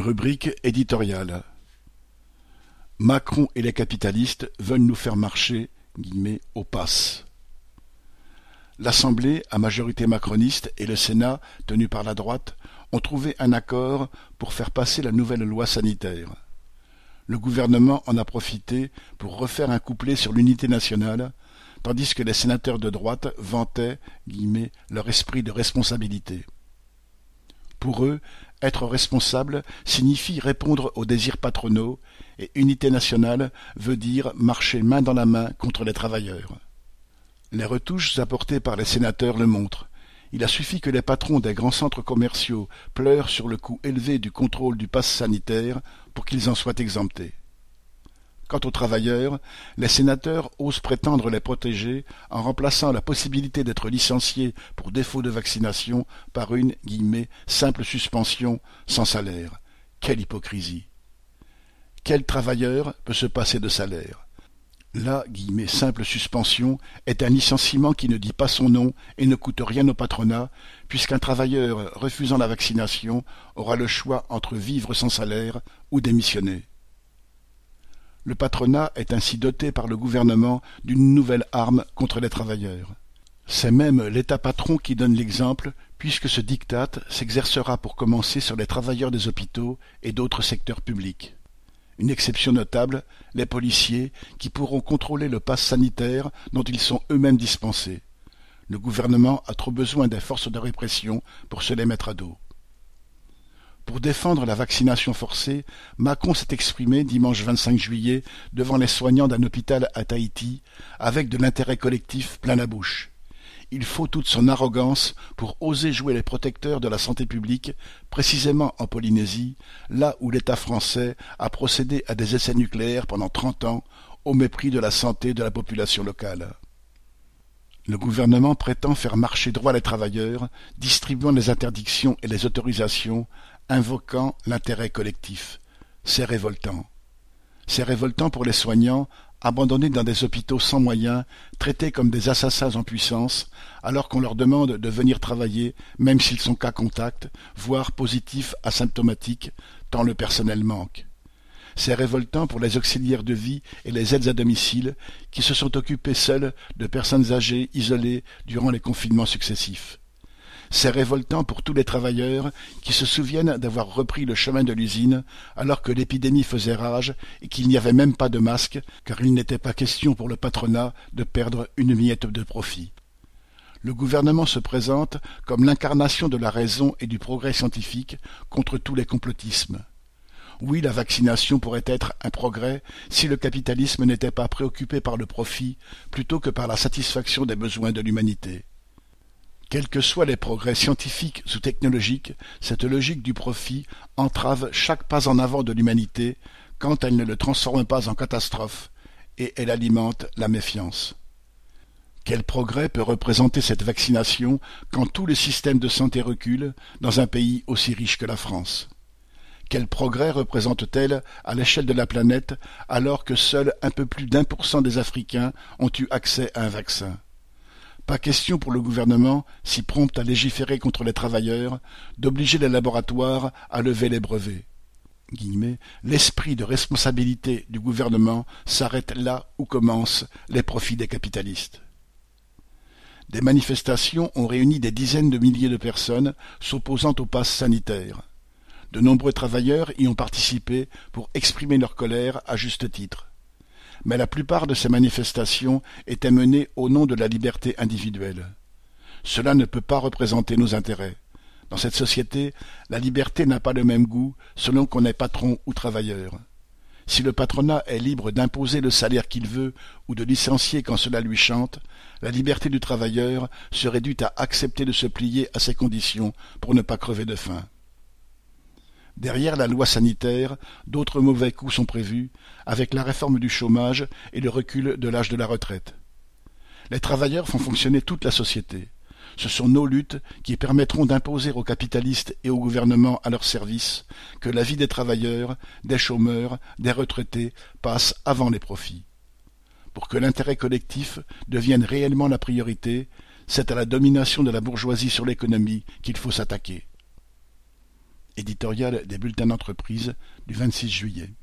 Rubrique éditoriale Macron et les capitalistes veulent nous faire marcher « au pass ». L'Assemblée, à majorité macroniste, et le Sénat, tenu par la droite, ont trouvé un accord pour faire passer la nouvelle loi sanitaire. Le gouvernement en a profité pour refaire un couplet sur l'unité nationale, tandis que les sénateurs de droite vantaient leur esprit de responsabilité. Pour eux, être responsable signifie répondre aux désirs patronaux, et unité nationale veut dire marcher main dans la main contre les travailleurs. Les retouches apportées par les sénateurs le montrent. Il a suffi que les patrons des grands centres commerciaux pleurent sur le coût élevé du contrôle du pass sanitaire pour qu'ils en soient exemptés. Quant aux travailleurs, les sénateurs osent prétendre les protéger en remplaçant la possibilité d'être licenciés pour défaut de vaccination par une simple suspension sans salaire. Quelle hypocrisie Quel travailleur peut se passer de salaire? La simple suspension est un licenciement qui ne dit pas son nom et ne coûte rien au patronat, puisqu'un travailleur refusant la vaccination aura le choix entre vivre sans salaire ou démissionner. Le patronat est ainsi doté par le gouvernement d'une nouvelle arme contre les travailleurs. C'est même l'État patron qui donne l'exemple, puisque ce diktat s'exercera pour commencer sur les travailleurs des hôpitaux et d'autres secteurs publics. Une exception notable, les policiers, qui pourront contrôler le pass sanitaire dont ils sont eux-mêmes dispensés. Le gouvernement a trop besoin des forces de répression pour se les mettre à dos. Pour défendre la vaccination forcée, Macron s'est exprimé dimanche 25 juillet devant les soignants d'un hôpital à Tahiti, avec de l'intérêt collectif plein la bouche. Il faut toute son arrogance pour oser jouer les protecteurs de la santé publique, précisément en Polynésie, là où l'État français a procédé à des essais nucléaires pendant trente ans, au mépris de la santé de la population locale. Le gouvernement prétend faire marcher droit les travailleurs, distribuant les interdictions et les autorisations, invoquant l'intérêt collectif. C'est révoltant. C'est révoltant pour les soignants, abandonnés dans des hôpitaux sans moyens, traités comme des assassins en puissance, alors qu'on leur demande de venir travailler, même s'ils sont cas contact, voire positifs asymptomatiques, tant le personnel manque. C'est révoltant pour les auxiliaires de vie et les aides à domicile, qui se sont occupés seuls de personnes âgées isolées durant les confinements successifs. C'est révoltant pour tous les travailleurs qui se souviennent d'avoir repris le chemin de l'usine alors que l'épidémie faisait rage et qu'il n'y avait même pas de masque, car il n'était pas question pour le patronat de perdre une miette de profit. Le gouvernement se présente comme l'incarnation de la raison et du progrès scientifique contre tous les complotismes. Oui, la vaccination pourrait être un progrès si le capitalisme n'était pas préoccupé par le profit plutôt que par la satisfaction des besoins de l'humanité. Quels que soient les progrès scientifiques ou technologiques, cette logique du profit entrave chaque pas en avant de l'humanité quand elle ne le transforme pas en catastrophe, et elle alimente la méfiance. Quel progrès peut représenter cette vaccination quand tout le système de santé recule dans un pays aussi riche que la France? Quel progrès représente-t-elle à l'échelle de la planète alors que seul un peu plus d'un pour cent des Africains ont eu accès à un vaccin? Pas question pour le gouvernement, si prompt à légiférer contre les travailleurs, d'obliger les laboratoires à lever les brevets. L'esprit de responsabilité du gouvernement s'arrête là où commencent les profits des capitalistes. Des manifestations ont réuni des dizaines de milliers de personnes s'opposant au pass sanitaire. De nombreux travailleurs y ont participé pour exprimer leur colère à juste titre mais la plupart de ces manifestations étaient menées au nom de la liberté individuelle. Cela ne peut pas représenter nos intérêts. Dans cette société, la liberté n'a pas le même goût selon qu'on est patron ou travailleur. Si le patronat est libre d'imposer le salaire qu'il veut ou de licencier quand cela lui chante, la liberté du travailleur se réduit à accepter de se plier à ces conditions pour ne pas crever de faim. Derrière la loi sanitaire, d'autres mauvais coups sont prévus, avec la réforme du chômage et le recul de l'âge de la retraite. Les travailleurs font fonctionner toute la société. Ce sont nos luttes qui permettront d'imposer aux capitalistes et au gouvernement à leur service que la vie des travailleurs, des chômeurs, des retraités passe avant les profits. Pour que l'intérêt collectif devienne réellement la priorité, c'est à la domination de la bourgeoisie sur l'économie qu'il faut s'attaquer. Éditorial des bulletins d'entreprise du 26 juillet.